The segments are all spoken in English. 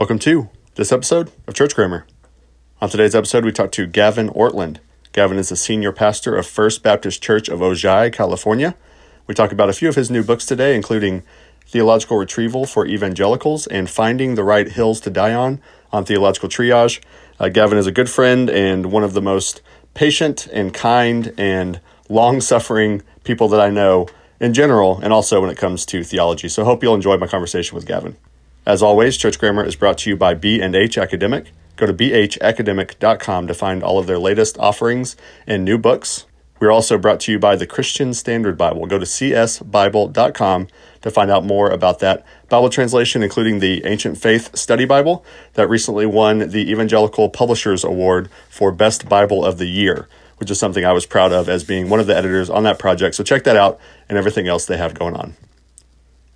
Welcome to this episode of Church Grammar. On today's episode, we talk to Gavin Ortlund. Gavin is the senior pastor of First Baptist Church of Ojai, California. We talk about a few of his new books today, including Theological Retrieval for Evangelicals and Finding the Right Hills to Die On on Theological Triage. Uh, Gavin is a good friend and one of the most patient and kind and long suffering people that I know in general, and also when it comes to theology. So hope you'll enjoy my conversation with Gavin. As always, Church Grammar is brought to you by B&H Academic. Go to bhacademic.com to find all of their latest offerings and new books. We're also brought to you by the Christian Standard Bible. Go to csbible.com to find out more about that Bible translation, including the Ancient Faith Study Bible that recently won the Evangelical Publishers Award for Best Bible of the Year, which is something I was proud of as being one of the editors on that project. So check that out and everything else they have going on.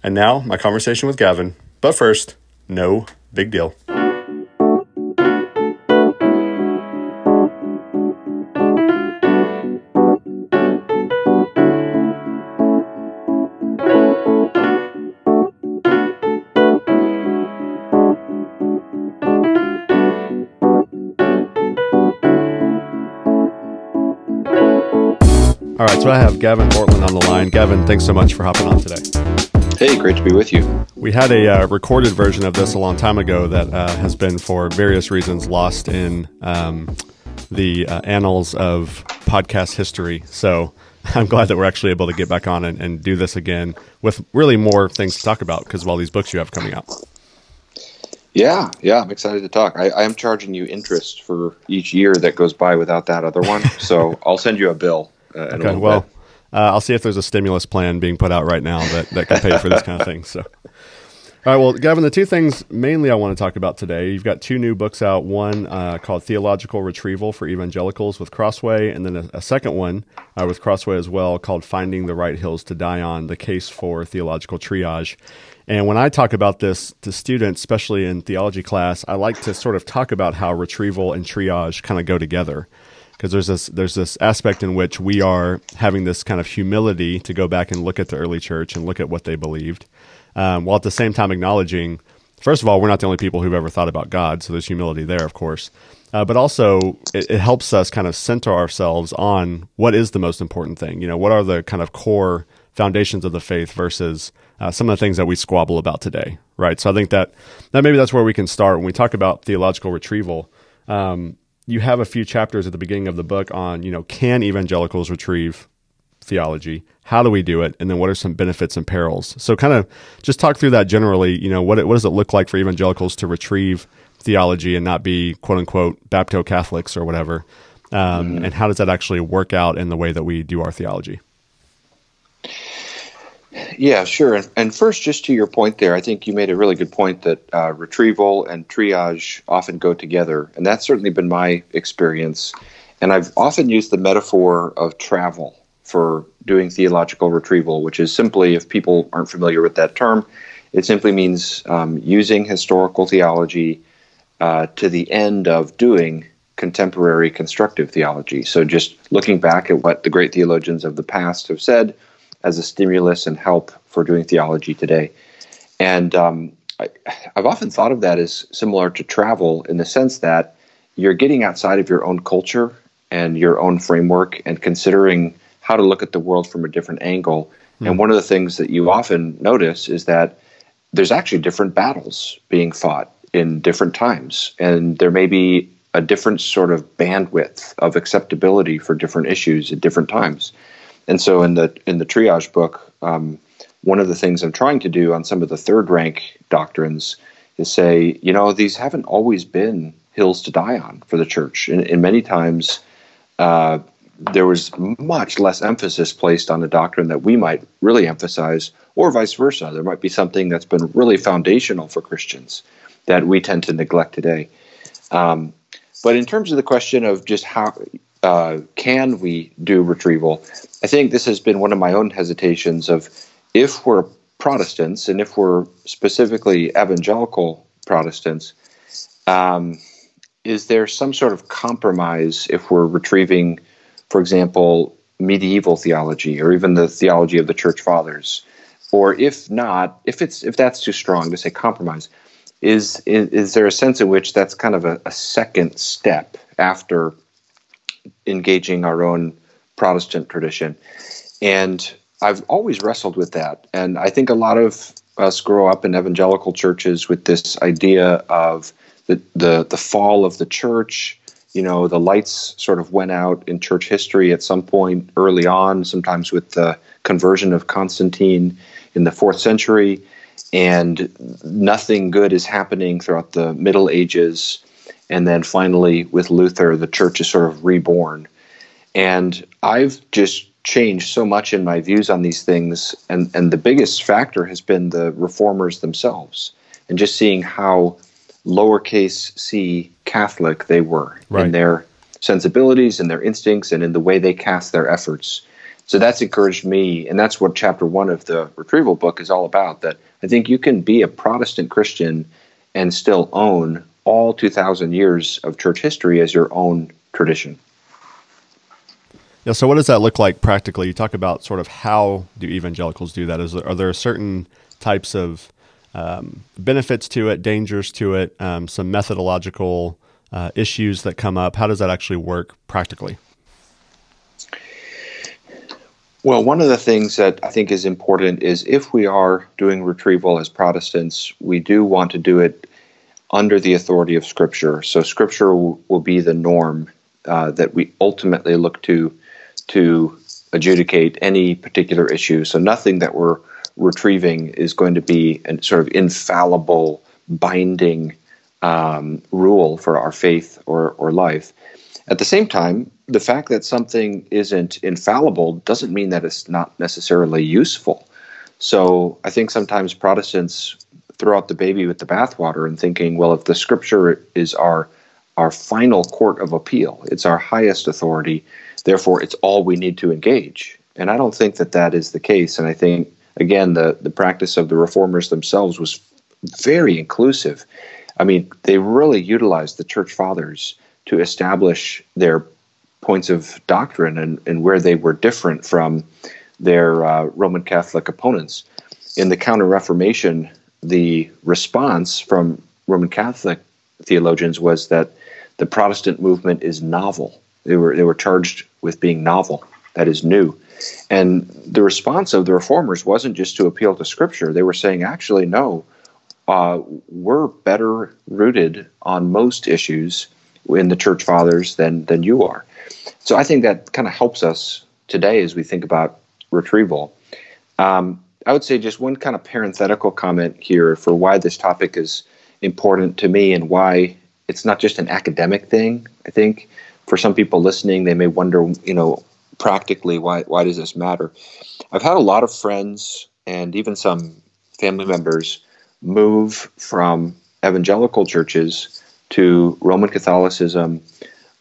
And now, my conversation with Gavin. But first, no big deal. All right, so I have Gavin Ortlund on the line. Gavin, thanks so much for hopping on today. Hey, great to be with you. We had a uh, recorded version of this a long time ago that uh, has been, for various reasons, lost in um, the uh, annals of podcast history. So I'm glad that we're actually able to get back on and, and do this again with really more things to talk about because of all these books you have coming out. Yeah, yeah, I'm excited to talk. I, I, am charging you interest for each year that goes by without that other one, so I'll send you a bill. Uh, okay, well, bit. Uh, I'll see if there's a stimulus plan being put out right now that, that can pay for this kind of thing. So, all right. Well, Gavin, the two things mainly I want to talk about today. You've got two new books out. One uh, called Theological Retrieval for Evangelicals with Crossway, and then a, a second one uh, with Crossway as well called Finding the Right Hills to Die On: The Case for Theological Triage. And when I talk about this to students, especially in theology class, I like to sort of talk about how retrieval and triage kind of go together because there's this there's this aspect in which we are having this kind of humility to go back and look at the early church and look at what they believed, um, while at the same time acknowledging, first of all, we're not the only people who've ever thought about God, so there's humility there, of course. Uh, but also, it, it, helps us kind of center ourselves on what is the most important thing. You know, what are the kind of core foundations of the faith versus uh, some of the things that we squabble about today, right? So I think that that maybe that's where we can start when we talk about theological retrieval. Um, you have a few chapters at the beginning of the book on, you know, can evangelicals retrieve theology? How do we do it? And then what are some benefits and perils? So kind of just talk through that generally, you know, what, what does it look like for evangelicals to retrieve theology and not be quote unquote Bapto Catholics or whatever? Um, mm-hmm. And how does that actually work out in the way that we do our theology? Yeah, sure. And, and, first, just to your point there, I think you made a really good point that uh, retrieval and triage often go together. And that's certainly been my experience. And I've often used the metaphor of travel for doing theological retrieval, which is simply, if people aren't familiar with that term, it simply means um, using historical theology uh, to the end of doing contemporary constructive theology. So just looking back at what the great theologians of the past have said as a stimulus and help for doing theology today. And um, I, I've often thought of that as similar to travel in the sense that you're getting outside of your own culture and your own framework and considering how to look at the world from a different angle. Mm. And one of the things that you often notice is that there's actually different battles being fought in different times. And there may be a different sort of bandwidth of acceptability for different issues at different times. And so in the in the triage book, um, one of the things I'm trying to do on some of the third rank doctrines is say, you know, these haven't always been hills to die on for the church. And, and many times, uh, there was much less emphasis placed on a doctrine that we might really emphasize, or vice versa. There might be something that's been really foundational for Christians that we tend to neglect today. Um, but in terms of the question of just how uh, can we do retrieval? I think this has been one of my own hesitations of if we're Protestants and if we're specifically evangelical Protestants, um, is there some sort of compromise if we're retrieving, for example, medieval theology or even the theology of the church fathers? Or if not, if it's if that's too strong to say compromise, is, is, is there a sense in which that's kind of a, a second step after engaging our own Protestant tradition? And I've always wrestled with that. And I think a lot of us grow up in evangelical churches with this idea of the, the, the fall of the church. You know, the lights sort of went out in church history at some point early on, sometimes with the conversion of Constantine in the fourth century. And nothing good is happening throughout the Middle Ages. And then finally, with Luther, the church is sort of reborn. And I've just changed so much in my views on these things. And, and the biggest factor has been the reformers themselves and just seeing how lowercase c Catholic they were right. in their sensibilities and their instincts and in the way they cast their efforts. So that's encouraged me, and that's what chapter one of the retrieval book is all about. That I think you can be a Protestant Christian and still own all 2,000 years of church history as your own tradition. Yeah. So, what does that look like practically? You talk about sort of how do evangelicals do that? Is there, are there certain types of um, benefits to it, dangers to it, um, some methodological uh, issues that come up? How does that actually work practically? Well, one of the things that I think is important is if we are doing retrieval as Protestants, we do want to do it under the authority of Scripture. So, Scripture will, will be the norm uh, that we ultimately look to to adjudicate any particular issue. So, nothing that we're retrieving is going to be a sort of infallible, binding um, rule for our faith or, or life. At the same time, the fact that something isn't infallible doesn't mean that it's not necessarily useful. So I think sometimes Protestants throw out the baby with the bathwater and thinking, well, if the scripture is our our final court of appeal, it's our highest authority, therefore it's all we need to engage. And I don't think that that is the case. And I think again, the the practice of the reformers themselves was very inclusive. I mean, they really utilized the church fathers to establish their points of doctrine and, and where they were different from their uh, Roman Catholic opponents. In the Counter Reformation, the response from Roman Catholic theologians was that the Protestant movement is novel. They were they were charged with being novel, that is new. And the response of the reformers wasn't just to appeal to Scripture. They were saying, actually, no, uh, we're better rooted on most issues in the church fathers than than you are. So I think that kind of helps us today as we think about retrieval. Um, I would say just one kind of parenthetical comment here for why this topic is important to me and why it's not just an academic thing. I think for some people listening, they may wonder, you know, practically why why does this matter? I've had a lot of friends and even some family members move from evangelical churches to Roman Catholicism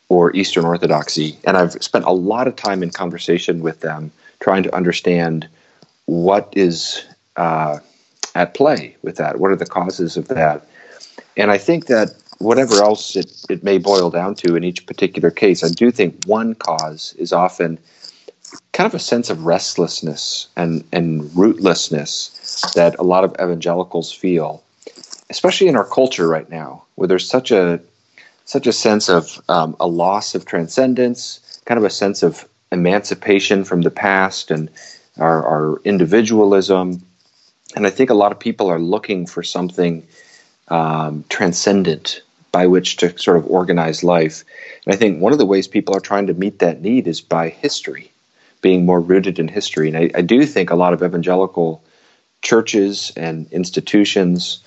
or Eastern Orthodoxy. And I've spent a lot of time in conversation with them trying to understand what is uh, at play with that. What are the causes of that? And I think that whatever else it, it may boil down to in each particular case, I do think one cause is often kind of a sense of restlessness and, and rootlessness that a lot of evangelicals feel, especially in our culture right now, where there's such a such a sense of um, a loss of transcendence, kind of a sense of emancipation from the past and our, our individualism. And I think a lot of people are looking for something um, transcendent by which to sort of organize life. And I think one of the ways people are trying to meet that need is by history, being more rooted in history. And I, I do think a lot of evangelical churches and institutions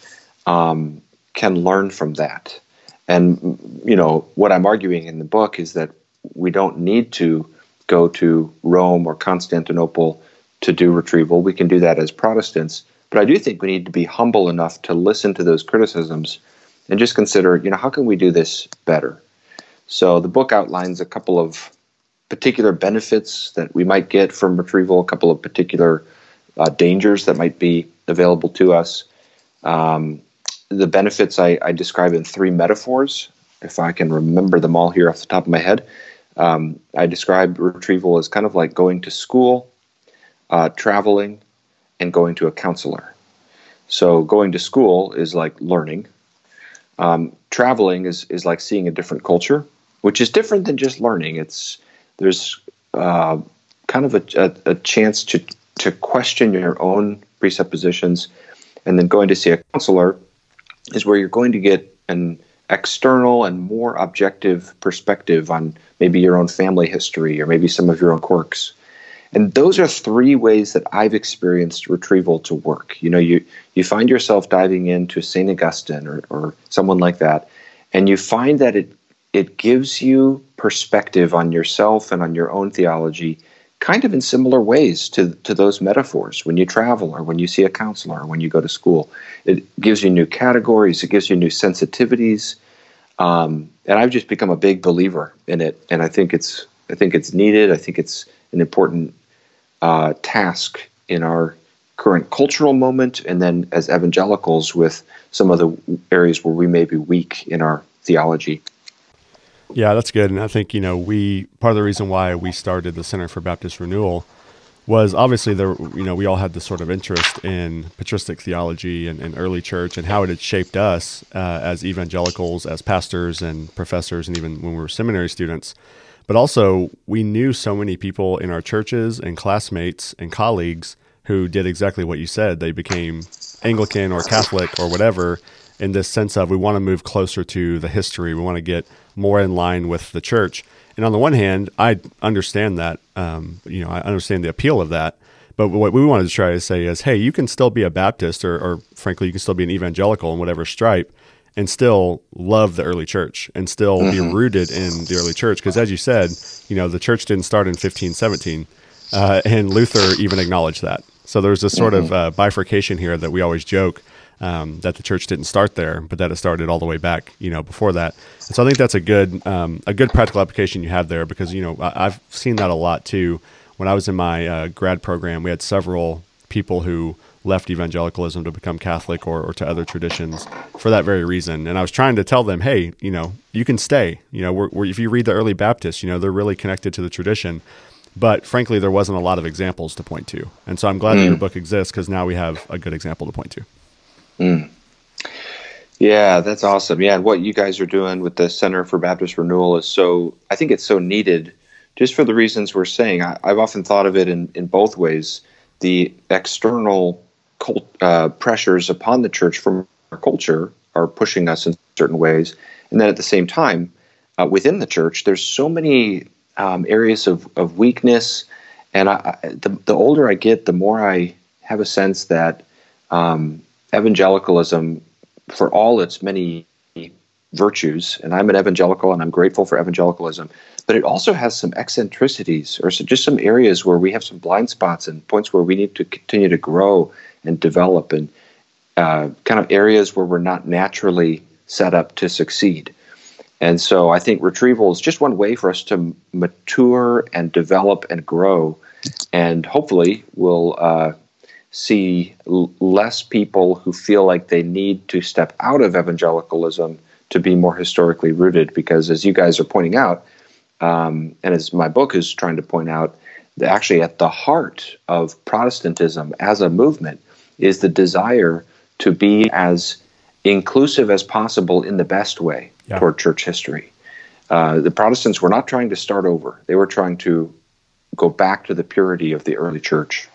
um, can learn from that. And you know what I'm arguing in the book is that we don't need to go to Rome or Constantinople to do retrieval. We can do that as Protestants, but I do think we need to be humble enough to listen to those criticisms and just consider, you know, how can we do this better? So the book outlines a couple of particular benefits that we might get from retrieval, a couple of particular uh, dangers that might be available to us. Um, the benefits I, I, describe in three metaphors, if I can remember them all here off the top of my head. Um, I describe retrieval as kind of like going to school, uh, traveling, and going to a counselor. So, going to school is like learning, um, traveling is is like seeing a different culture, which is different than just learning. It's there's uh, kind of a, a, a, chance to to question your own presuppositions, and then going to see a counselor is where you're going to get an external and more objective perspective on maybe your own family history or maybe some of your own quirks. And those are three ways that I've experienced retrieval to work. You know, you you find yourself diving into St. Augustine or, or someone like that, and you find that it it gives you perspective on yourself and on your own theology kind of in similar ways to, to those metaphors when you travel or when you see a counselor or when you go to school. It gives you new categories, it gives you new sensitivities. Um, and I've just become a big believer in it. And I think it's I think it's needed. I think it's an important uh, task in our current cultural moment, and then as evangelicals with some of the areas where we may be weak in our theology. Yeah, that's good. And I think, you know, we part of the reason why we started the Center for Baptist Renewal was obviously there, you know, we all had this sort of interest in patristic theology and, and early church and how it had shaped us uh, as evangelicals, as pastors and professors, and even when we were seminary students. But also, we knew so many people in our churches and classmates and colleagues who did exactly what you said. They became Anglican or Catholic or whatever in this sense of we want to move closer to the history. We want to get more in line with the church. And on the one hand, I understand that. Um, you know, I understand the appeal of that. But what we wanted to try to say is, hey, you can still be a Baptist, or, or frankly, you can still be an evangelical in whatever stripe, and still love the early church and still mm-hmm. be rooted in the early church. Because as you said, you know, the church didn't start in 1517, uh, and Luther even acknowledged that. So there's this sort mm-hmm. of uh, bifurcation here that we always joke um, that the church didn't start there, but that it started all the way back, you know, before that. And so I think that's a good um, a good practical application you have there because you know I, have seen that a lot too. When I was in my uh, grad program, we had several people who left evangelicalism to become Catholic or, or to other traditions for that very reason. And I was trying to tell them, hey, you know, you can stay. You know, we're, we're, if you read the early Baptists, you know, they're really connected to the tradition. But frankly, there wasn't a lot of examples to point to. And so I'm glad mm. that your hmm. book exists because now we have a good example to point to. Mm. Yeah, that's awesome. Yeah, and what you guys are doing with the Center for Baptist Renewal is so, I think it's so needed just for the reasons we're saying. I, have often thought of it in, in both ways the external cult, uh, pressures upon the church from our culture are pushing us in certain ways. And then at the same time, uh, within the church, there's so many um, areas of, of weakness. And I, the, the older I get, the more I have a sense that um, evangelicalism, for all its many virtues, and I'm an evangelical and I'm grateful for evangelicalism, but it also has some eccentricities or just some areas where we have some blind spots and points where we need to continue to grow and develop and uh, kind of areas where we're not naturally set up to succeed. And so I think retrieval is just one way for us to mature and develop and grow. And hopefully we'll uh, see l- less people who feel like they need to step out of evangelicalism to be more historically rooted. Because as you guys are pointing out, um, and as my book is trying to point out, actually at the heart of Protestantism as a movement is the desire to be as inclusive as possible in the best way yeah. toward church history. Uh, the Protestants were not trying to start over, they were trying to go back to the purity of the early church.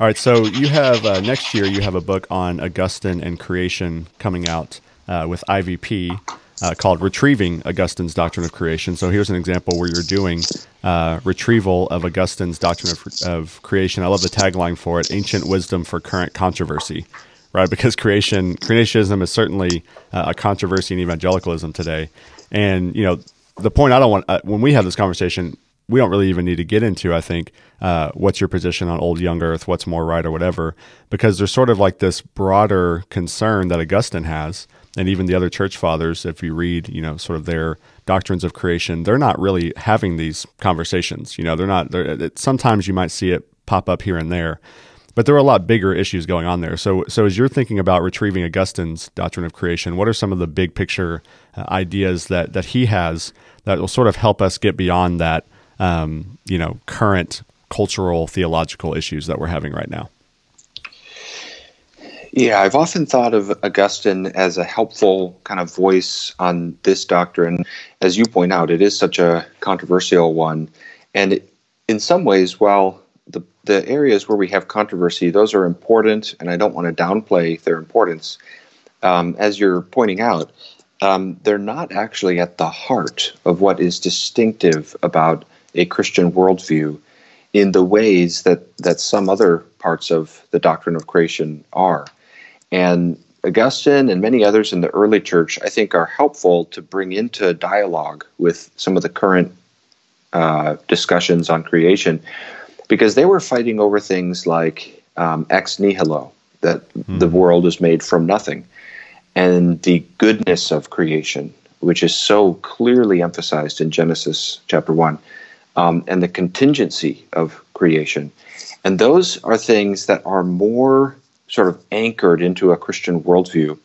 All right, so you have uh, next year you have a book on Augustine and creation coming out uh, with IVP uh, called "Retrieving Augustine's Doctrine of Creation." So here's an example where you're doing uh, retrieval of Augustine's doctrine of, of, creation. I love the tagline for it: "Ancient wisdom for current controversy." Right, because creation creationism is certainly uh, a controversy in evangelicalism today, and you know the point I don't want uh, when we have this conversation we don't really even need to get into, I think, uh, what's your position on old, young earth, what's more right or whatever, because there's sort of like this broader concern that Augustine has, and even the other church fathers, if you read, you know, sort of their doctrines of creation, they're not really having these conversations. You know, they're not, they're, it, sometimes you might see it pop up here and there, but there are a lot bigger issues going on there. So, so as you're thinking about retrieving Augustine's doctrine of creation, what are some of the big picture uh, ideas that, that he has that will sort of help us get beyond that? um, you know, current cultural theological issues that we're having right now? Yeah, I've often thought of Augustine as a helpful kind of voice on this doctrine. As you point out, it is such a controversial one. And in some ways, while the, the areas where we have controversy, those are important, and I don't want to downplay their importance. Um, as you're pointing out, um, they're not actually at the heart of what is distinctive about a Christian worldview in the ways that, that some other parts of the doctrine of creation are. And Augustine and many others in the early church, I think, are helpful to bring into dialogue with some of the current uh, discussions on creation because they were fighting over things like um, ex nihilo, that mm. the world is made from nothing, and the goodness of creation, which is so clearly emphasized in Genesis chapter 1, um, and the contingency of creation. And those are things that are more sort of anchored into a Christian worldview.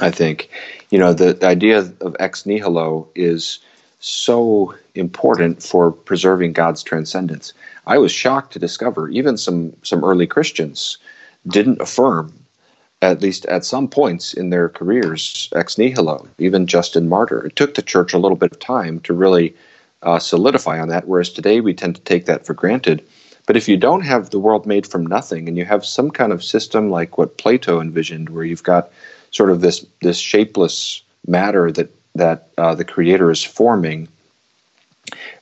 I think, you know, the, the idea of ex nihilo is so important for preserving God's transcendence. I was shocked to discover even some some early Christians didn't affirm, at least at some points in their careers, ex nihilo. Even Justin Martyr. It took the church a little bit of time to really uh, solidify on that. Whereas today we tend to take that for granted. But if you don't have the world made from nothing, and you have some kind of system like what Plato envisioned, where you've got sort of this this shapeless matter that that uh, the creator is forming,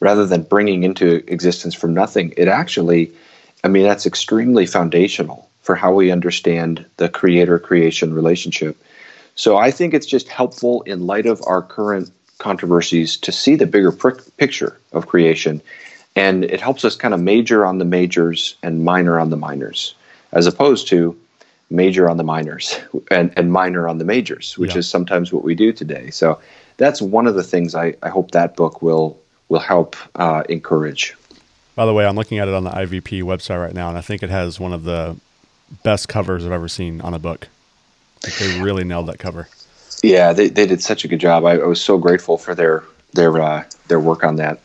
rather than bringing into existence from nothing, it actually, I mean, that's extremely foundational for how we understand the creator creation relationship. So I think it's just helpful in light of our current controversies to see the bigger pr- picture of creation. And it helps us kind of major on the majors and minor on the minors, as opposed to major on the minors and, and minor on the majors, which yeah. is sometimes what we do today. So that's one of the things I, I hope that book will will help uh, encourage. By the way, I'm looking at it on the IVP website right now, and I think it has one of the best covers I've ever seen on a book. Like they really nailed that cover. Yeah, they, they did such a good job. I, I was so grateful for their their uh, their work on that.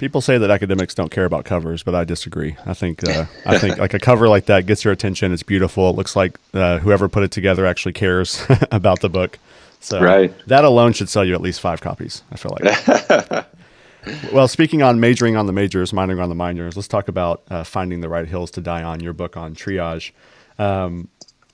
People say that academics don't care about covers, but I disagree. I think uh, I think like a cover like that gets your attention. It's beautiful. It looks like uh, whoever put it together actually cares about the book. So right. that alone should sell you at least five copies. I feel like. well, speaking on majoring on the majors, minoring on the minors, let's talk about uh, finding the right hills to die on. Your book on triage. Um,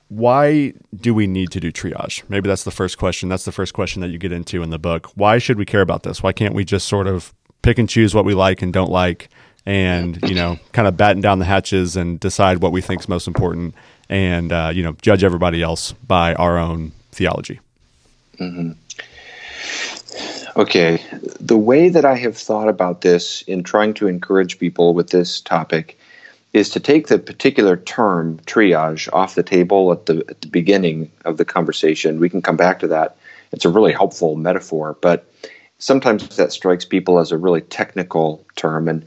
why do we need to do triage? Maybe that's the first question. That's the first question that you get into in the book. Why should we care about this? Why can't we just sort of pick and choose what we like and don't like, and you know, kind of batten down the hatches and decide what we think is most important, and uh, you know, judge everybody else by our own theology? Mm-hmm. Okay, the way that I have thought about this in trying to encourage people with this topic is to take the particular term triage off the table at the, at the beginning of the conversation. We can come back to that. It's a really helpful metaphor, but sometimes that strikes people as a really technical term. And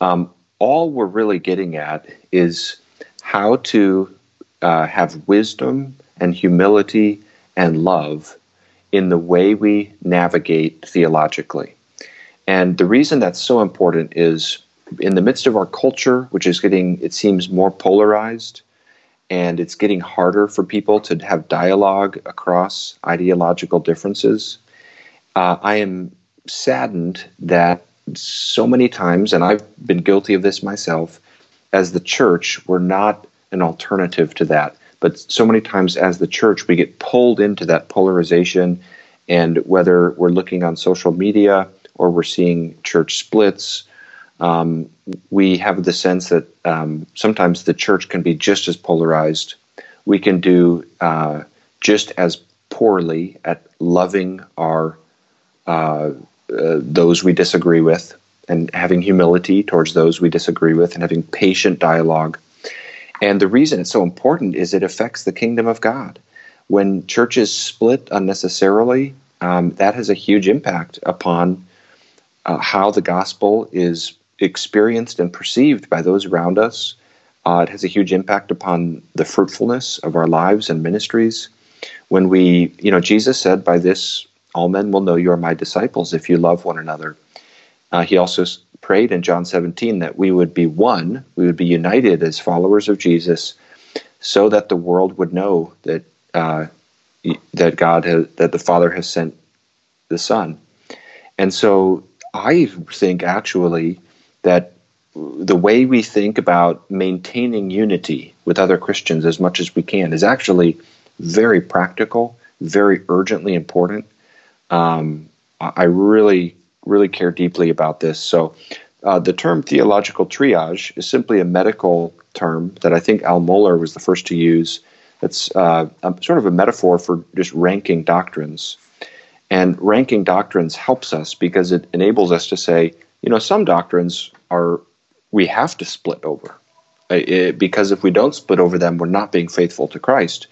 um, all we're really getting at is how to uh, have wisdom and humility and love in the way we navigate theologically. And the reason that's so important is in the midst of our culture, which is getting, it seems, more polarized, and it's getting harder for people to have dialogue across ideological differences, uh, I am saddened that so many times, and I've been guilty of this myself, as the church, we're not an alternative to that. But so many times, as the church, we get pulled into that polarization. And whether we're looking on social media or we're seeing church splits um, we have the sense that um, sometimes the church can be just as polarized. We can do uh, just as poorly at loving our uh, uh, those we disagree with, and having humility towards those we disagree with, and having patient dialogue. And the reason it's so important is it affects the kingdom of God. When churches split unnecessarily, um, that has a huge impact upon uh, how the gospel is experienced and perceived by those around us. Uh, it has a huge impact upon the fruitfulness of our lives and ministries. When we, you know, Jesus said, By this all men will know you are my disciples if you love one another. Uh, he also prayed in John 17 that we would be one, we would be united as followers of Jesus, so that the world would know that uh, that God has, that the Father has sent the Son. And so I think actually that the way we think about maintaining unity with other Christians as much as we can is actually very practical, very urgently important. Um, I really, really care deeply about this. So, uh, the term theological triage is simply a medical term that I think Al Mohler was the first to use. It's uh, sort of a metaphor for just ranking doctrines. And ranking doctrines helps us because it enables us to say, you know, some doctrines are we have to split over. It, because if we don't split over them, we're not being faithful to Christ.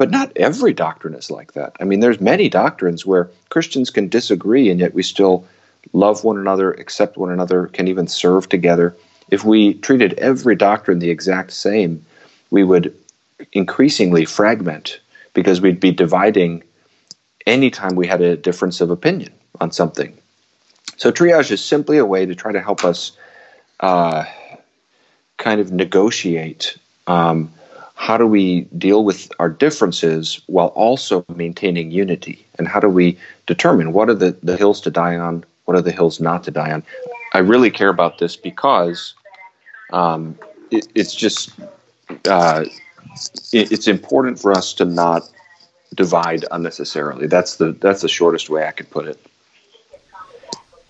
But not every doctrine is like that. I mean, there's many doctrines where Christians can disagree and yet we still love one another, accept one another, can even serve together. If we treated every doctrine the exact same, we would increasingly fragment because we'd be dividing anytime we had a difference of opinion on something. So triage is simply a way to try to help us uh, kind of negotiate um, how do we deal with our differences while also maintaining unity? And how do we determine what are the, the hills to die on, what are the hills not to die on? I really care about this because um, it, it's just uh, it, it's important for us to not divide unnecessarily. That's the that's the shortest way I could put it.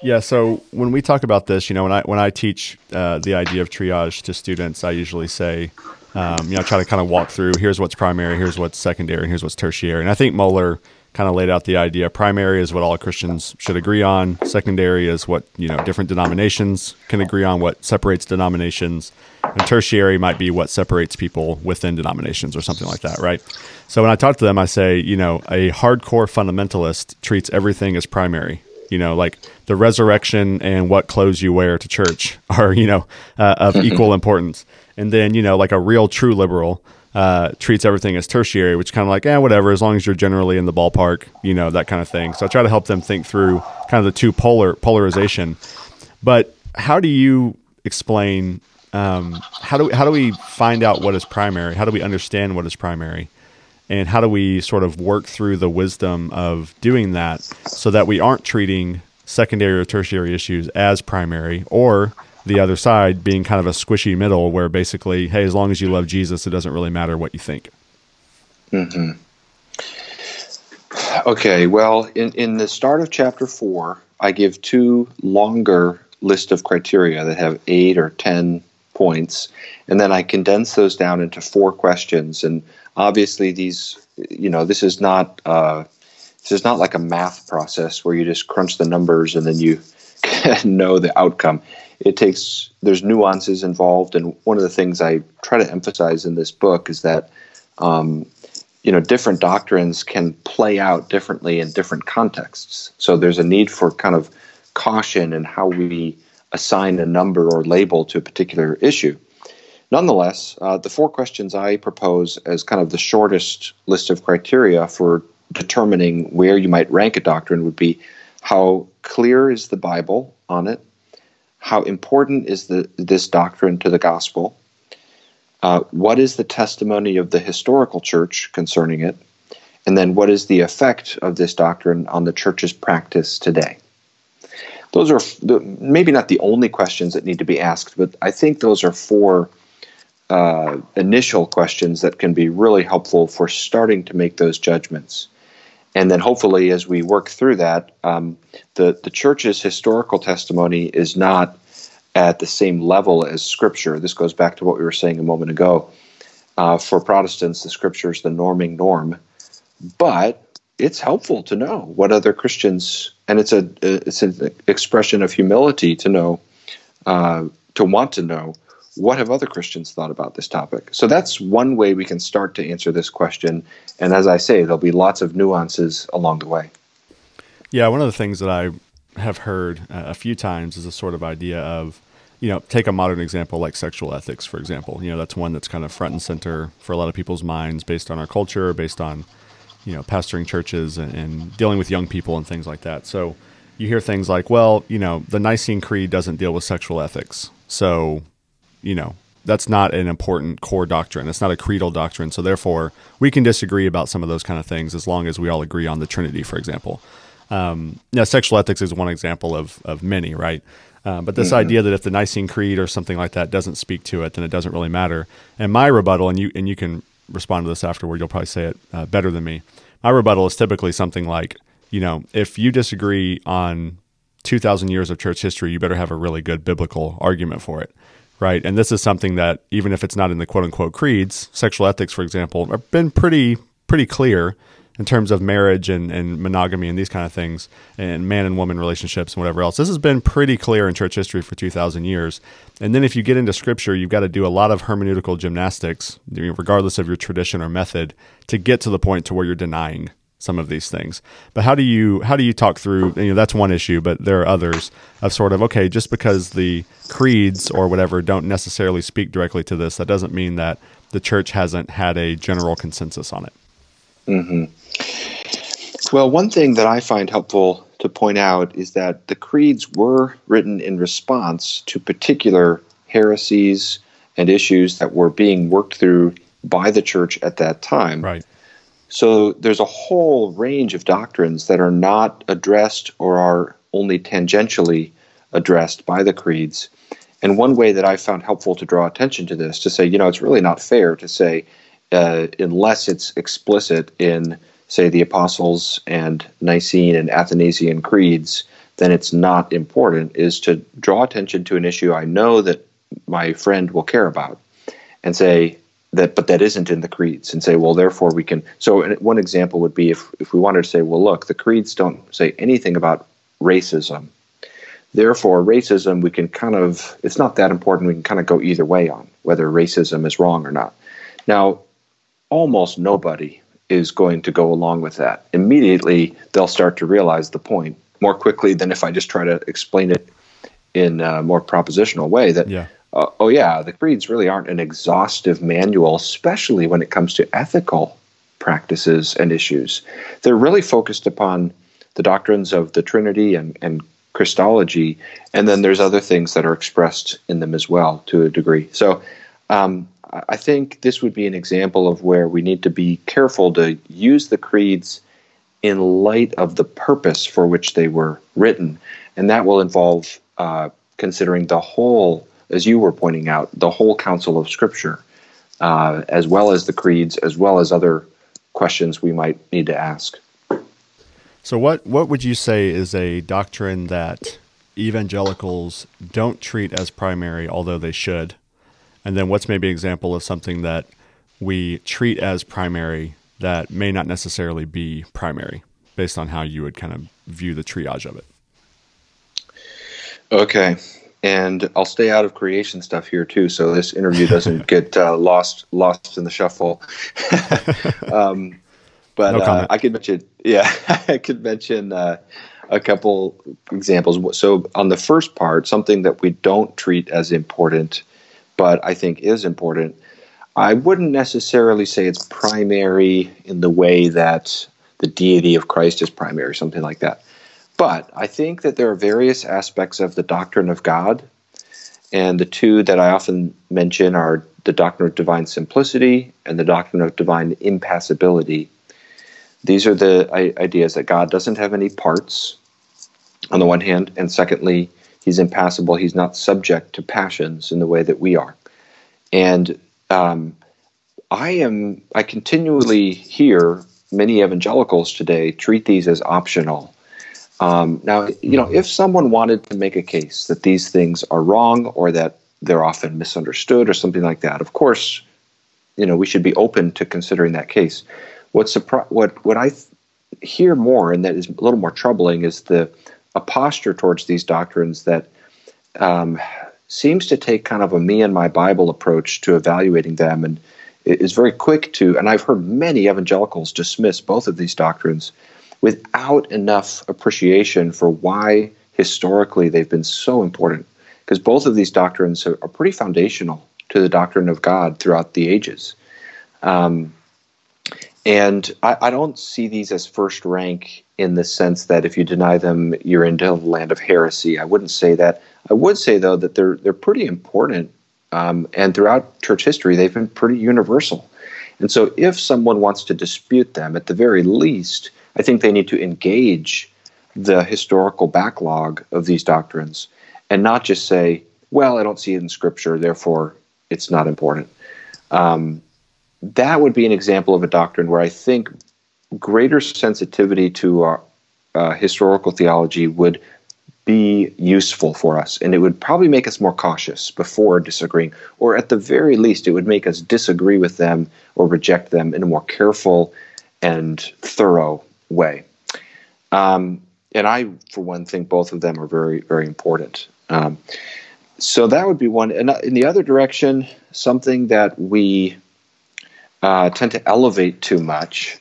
Yeah. So when we talk about this, you know, when I when I teach uh, the idea of triage to students, I usually say, um, you know, try to kind of walk through. Here's what's primary. Here's what's secondary. And here's what's tertiary. And I think Mohler kind of laid out the idea. Primary is what all Christians should agree on. Secondary is what you know different denominations can agree on. What separates denominations, and tertiary might be what separates people within denominations or something like that, right? So when I talk to them, I say, you know, a hardcore fundamentalist treats everything as primary you know, like the resurrection and what clothes you wear to church are, you know, uh, of equal importance. And then, you know, like a real true liberal uh, treats everything as tertiary, which kind of like, eh, whatever, as long as you're generally in the ballpark, you know, that kind of thing. So I try to help them think through kind of the two polar polarization. But how do you explain? Um, how do we, how do we find out what is primary? How do we understand what is primary? and how do we sort of work through the wisdom of doing that so that we aren't treating secondary or tertiary issues as primary or the other side being kind of a squishy middle where basically hey as long as you love jesus it doesn't really matter what you think. Mm-hmm. okay well in, in the start of chapter four i give two longer list of criteria that have eight or ten points and then i condense those down into four questions. And obviously these you know this is not uh, this is not like a math process where you just crunch the numbers and then you know the outcome it takes there's nuances involved. And one of the things i try to emphasize in this book is that um, you know different doctrines can play out differently in different contexts. So there's a need for kind of caution in how we assign a number or label to a particular issue. Nonetheless, uh, the four questions I propose as kind of the shortest list of criteria for determining where you might rank a doctrine would be how clear is the Bible on it? How important is the, this doctrine to the gospel? Uh, what is the testimony of the historical church concerning it? And then what is the effect of this doctrine on the church's practice today? Those are the, maybe not the only questions that need to be asked, but I think those are four uh, initial questions that can be really helpful for starting to make those judgments. And then hopefully, as we work through that, um, the, the church's historical testimony is not at the same level as Scripture. This goes back to what we were saying a moment ago. Uh, for Protestants, the Scripture is the norming norm, but it's helpful to know what other Christians, and it's a it's an expression of humility to know, uh, to want to know what have other Christians thought about this topic? So that's one way we can start to answer this question. And as I say, there'll be lots of nuances along the way. Yeah, one of the things that I have heard uh, a few times is a sort of idea of, you know, take a modern example like sexual ethics, for example. You know, that's one that's kind of front and center for a lot of people's minds based on our culture, based on, you know, pastoring churches and, and dealing with young people and things like that. So you hear things like, well, you know, the Nicene Creed doesn't deal with sexual ethics. So you know, that's not an important core doctrine. It's not a creedal doctrine. So therefore, we can disagree about some of those kind of things as long as we all agree on the Trinity, for example. Um, now, sexual ethics is one example of of many, right? Uh, but this mm-hmm. idea that if the Nicene Creed or something like that doesn't speak to it, then it doesn't really matter. And my rebuttal, and you and you can respond to this afterward. You'll probably say it uh, better than me. My rebuttal is typically something like, you know, if you disagree on 2,000 years of church history, you better have a really good biblical argument for it, right? And this is something that, even if it's not in the quote unquote creeds, sexual ethics, for example, have been pretty pretty clear in terms of marriage and, and monogamy and these kind of things and man and woman relationships and whatever else. This has been pretty clear in church history for 2,000 years. And then if you get into scripture, you've got to do a lot of hermeneutical gymnastics, regardless of your tradition or method, to get to the point to where you're denying some of these things. But how do you how do you talk through? You know, that's one issue, but there are others of sort of okay, just because the creeds or whatever don't necessarily speak directly to this, that doesn't mean that the church hasn't had a general consensus on it. Mm-hmm. Well, one thing that I find helpful to point out is that the creeds were written in response to particular heresies and issues that were being worked through by the church at that time. Right. So there's a whole range of doctrines that are not addressed or are only tangentially addressed by the creeds. And one way that I found helpful to draw attention to this to say, you know, it's really not fair to say, uh, unless it's explicit in, say, the Apostles and Nicene and Athanasian creeds, then it's not important, is to draw attention to an issue I know that my friend will care about and say, that but that isn't in the creeds and say well therefore we can so one example would be if, if we wanted to say well look the creeds don't say anything about racism. Therefore racism we can kind of it's not that important. We can kind of go either way on whether racism is wrong or not. Now almost nobody is going to go along with that. Immediately they'll start to realize the point more quickly than if i just try to explain it in a more propositional way that yeah uh, oh yeah, the creeds really aren't an exhaustive manual, especially when it comes to ethical practices and issues. They're really focused upon the doctrines of the Trinity and, and Christology, and then there's other things that are expressed in them as well to a degree. So um, I think this would be an example of where we need to be careful to use the creeds in light of the purpose for which they were written, and that will involve uh, considering the whole as you were pointing out, the whole counsel of Scripture, uh, as well as the creeds, as well as other questions we might need to ask. So, what what would you say is a doctrine that evangelicals don't treat as primary, although they should? And then, what's maybe an example of something that we treat as primary that may not necessarily be primary, based on how you would kind of view the triage of it? Okay and I'll stay out of creation stuff here too, so this interview doesn't get uh, lost lost in the shuffle. um, but no uh, I could mention, yeah, I could mention uh, a couple examples. So on the first part, something that we don't treat as important, but I think is important. I wouldn't necessarily say it's primary in the way that the deity of Christ is primary, something like that. But I think that there are various aspects of the doctrine of God. And the two that I often mention are the doctrine of divine simplicity and the doctrine of divine impassibility. These are the ideas that God doesn't have any parts, on the one hand, and secondly, he's impassible. He's not subject to passions in the way that we are. And um, I am, I continually hear many evangelicals today treat these as optional um, now, you know, if someone wanted to make a case that these things are wrong or that they're often misunderstood or something like that, of course, you know, we should be open to considering that case. What surpri- what what I th- hear more and that is a little more troubling is the a posture towards these doctrines that um, seems to take kind of a me and my Bible approach to evaluating them and is very quick to. And I've heard many evangelicals dismiss both of these doctrines without enough appreciation for why historically they've been so important. Because both of these doctrines are, are, pretty foundational to the doctrine of God throughout the ages. Um, and I, I, don't see these as first rank in the sense that if you deny them, you're into the land of heresy. I wouldn't say that. I would say though that they're they're pretty important Um, and throughout church history, they've been pretty universal. And so, if someone wants to dispute them, at the very least, I think they need to engage the historical backlog of these doctrines and not just say, well, I don't see it in Scripture, therefore it's not important. Um, that would be an example of a doctrine where I think greater sensitivity to our uh, historical theology would be useful for us, and it would probably make us more cautious before disagreeing, or at the very least, it would make us disagree with them or reject them in a more careful and thorough way. Um, and I, for one, think both of them are very, very important. Um, so that would be one. And in the other direction, something that we uh, tend to elevate too much.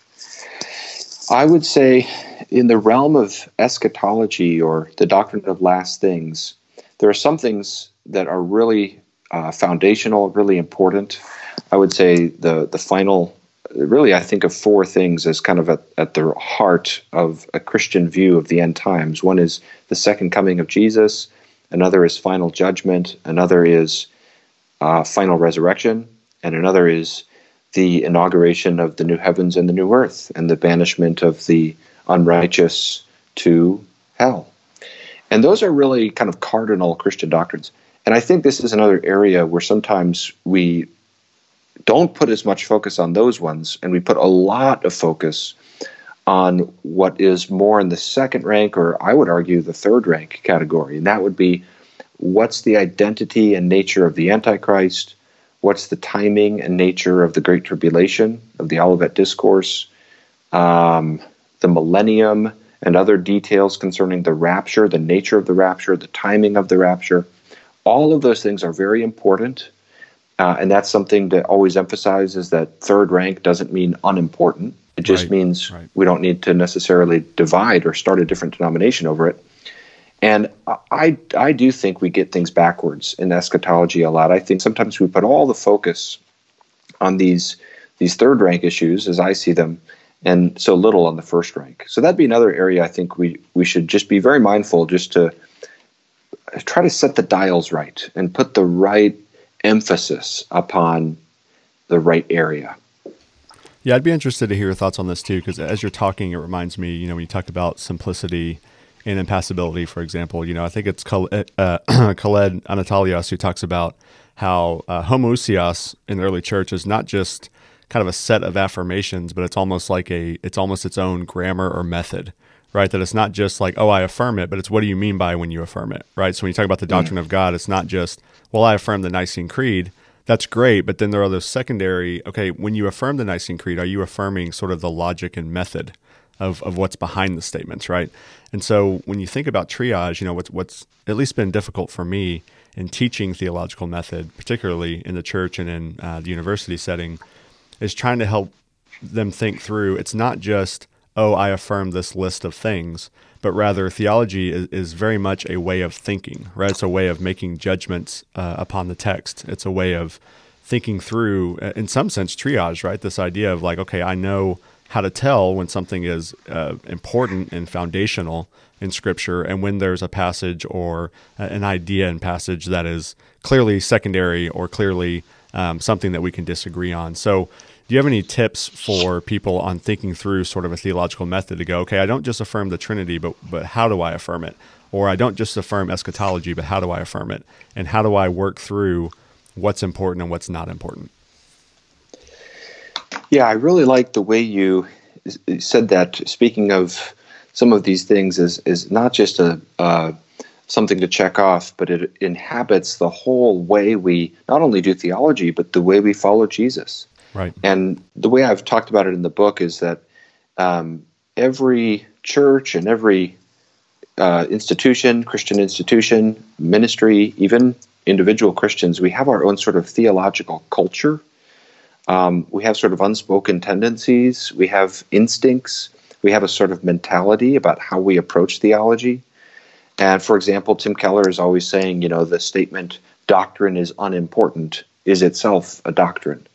I would say, in the realm of eschatology or the doctrine of last things, there are some things that are really uh, foundational, really important. I would say the the final, really, I think of four things as kind of at, at the heart of a Christian view of the end times. One is the second coming of Jesus. Another is final judgment. Another is uh, final resurrection, and another is the inauguration of the new heavens and the new earth and the banishment of the unrighteous to hell. And those are really kind of cardinal Christian doctrines. And I think this is another area where sometimes we don't put as much focus on those ones and we put a lot of focus on what is more in the second rank, or I would argue the third rank category. And that would be what's the identity and nature of the Antichrist? what's the timing and nature of the Great Tribulation, of the Olivet Discourse, um, the millennium, and other details concerning the rapture, the nature of the rapture, the timing of the rapture. All of those things are very important. Uh, and that's something to always emphasize is that third rank doesn't mean unimportant. It just right, means right. we don't need to necessarily divide or start a different denomination over it. And I, I do think we get things backwards in eschatology a lot. I think sometimes we put all the focus on these these third rank issues as I see them, and so little on the first rank. So that'd be another area I think we we should just be very mindful just to try to set the dials right and put the right emphasis upon the right area. Yeah, I'd be interested to hear your thoughts on this too, because as you're talking, it reminds me, you know, when you talk about simplicity and impassibility, for example. You know, I think it's Khaled, uh, Khaled Anatolios who talks about how uh, homoousios in the early church is not just kind of a set of affirmations, but it's almost like a it's almost its own grammar or method, right? That it's not just like oh I affirm it, but it's what do you mean by when you affirm it, right? So when you talk about the doctrine mm. of God, it's not just well I affirm the Nicene Creed. That's great, but then there are those secondary. Okay, when you affirm the Nicene Creed, are you affirming sort of the logic and method of, of what's behind the statements, right? And so when you think about triage, you know, what's, what's at least been difficult for me in teaching theological method, particularly in the church and in uh, the university setting, is trying to help them think through. It's not just, oh, I affirm this list of things, but rather theology is, is very much a way of thinking, right? It's a way of making judgments uh, upon the text. It's a way of thinking through, uh, in some sense, triage, right? This idea of like, okay, I know how to tell when something is uh, important and foundational in Scripture, and when there's a passage or an idea in passage that is clearly secondary or clearly um, something that we can disagree on. So, do you have any tips for people on thinking through sort of a theological method to go, okay, I don't just affirm the Trinity, but but how do I affirm it? Or I don't just affirm eschatology, but how do I affirm it? And how do I work through what's important and what's not important? Yeah, I really like the way you said that. Speaking of some of these things, is is not just a uh, something to check off, but it inhabits the whole way we not only do theology, but the way we follow Jesus. Right. And the way I've talked about it in the book is that um, every church and every uh, institution, Christian institution, ministry, even individual Christians, we have our own sort of theological culture um, we have sort of unspoken tendencies, we have instincts, we have a sort of mentality about how we approach theology. And for example, Tim Keller is always saying, you know, the statement, doctrine is unimportant, is itself a doctrine.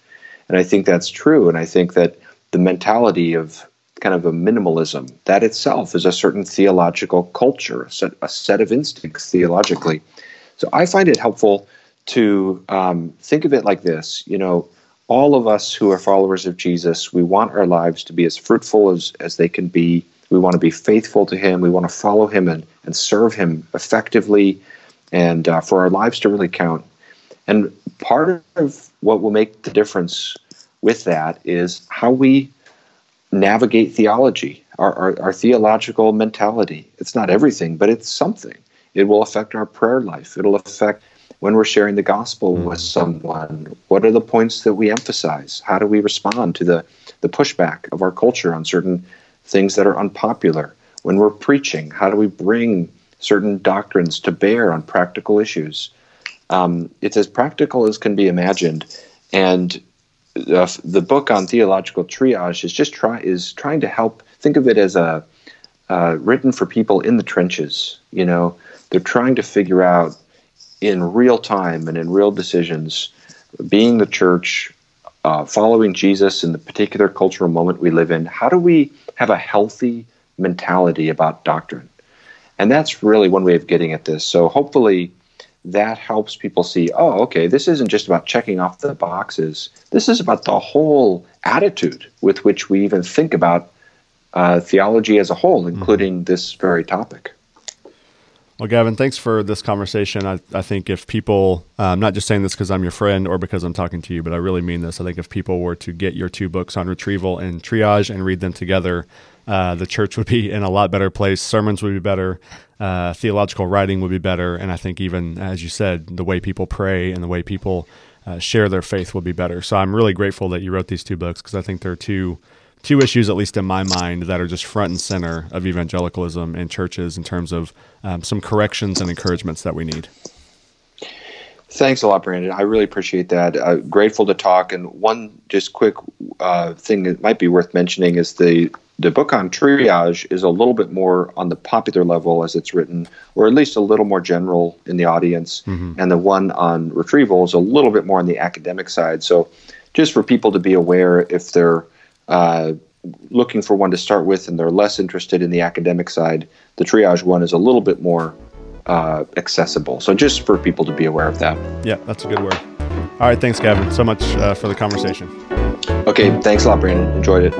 And I think that's true. And I think that the mentality of kind of a minimalism, that itself is a certain theological culture, a set, a set of instincts theologically. So I find it helpful to um, think of it like this. You know, all of us who are followers of Jesus, we want our lives to be as fruitful as, as they can be. We want to be faithful to Him. We want to follow Him and, and serve Him effectively, and uh, for our lives to really count. And part of what will make the difference with that is how we navigate theology, our, our, our theological mentality. It's not everything, but it's something. It will affect our prayer life. It'll affect when we're sharing the gospel mm. with someone. What are the points that we emphasize? How do we respond to the, the pushback of our culture on certain things that are unpopular? When we're preaching, how do we bring certain doctrines to bear on practical issues? Um, it's as practical as can be imagined. And the book on theological triage is just try is trying to help think of it as a uh, written for people in the trenches. You know, they're trying to figure out in real time and in real decisions, being the church, uh, following Jesus in the particular cultural moment we live in. How do we have a healthy mentality about doctrine? And that's really one way of getting at this. So hopefully that helps people see, oh, okay, this isn't just about checking off the boxes. This is about the whole attitude with which we even think about uh, theology as a whole, including mm-hmm. this very topic. Well, Gavin, thanks for this conversation. I, I think if people, uh, I'm not just saying this because I'm your friend or because I'm talking to you, but I really mean this. I think if people were to get your two books on retrieval and triage and read them together, uh, the church would be in a lot better place. Sermons would be better. Uh, theological writing would be better. And I think, even as you said, the way people pray and the way people uh, share their faith would be better. So I'm really grateful that you wrote these two books because I think they're two two issues, at least in my mind, that are just front and center of evangelicalism in churches in terms of um, some corrections and encouragements that we need. Thanks a lot, Brandon. I really appreciate that. Uh, grateful to talk. And one just quick uh, thing that might be worth mentioning is the the book on triage is a little bit more on the popular level as it's written, or at least a little more general in the audience. Mm-hmm. And the one on retrieval is a little bit more on the academic side. So, just for people to be aware, if they're uh, looking for one to start with and they're less interested in the academic side, the triage one is a little bit more uh, accessible. So just for people to be aware of that. Yeah, that's a good word. All right, thanks, Gavin, so much uh, for the conversation. Okay, thanks a lot, Brandon. Enjoyed it.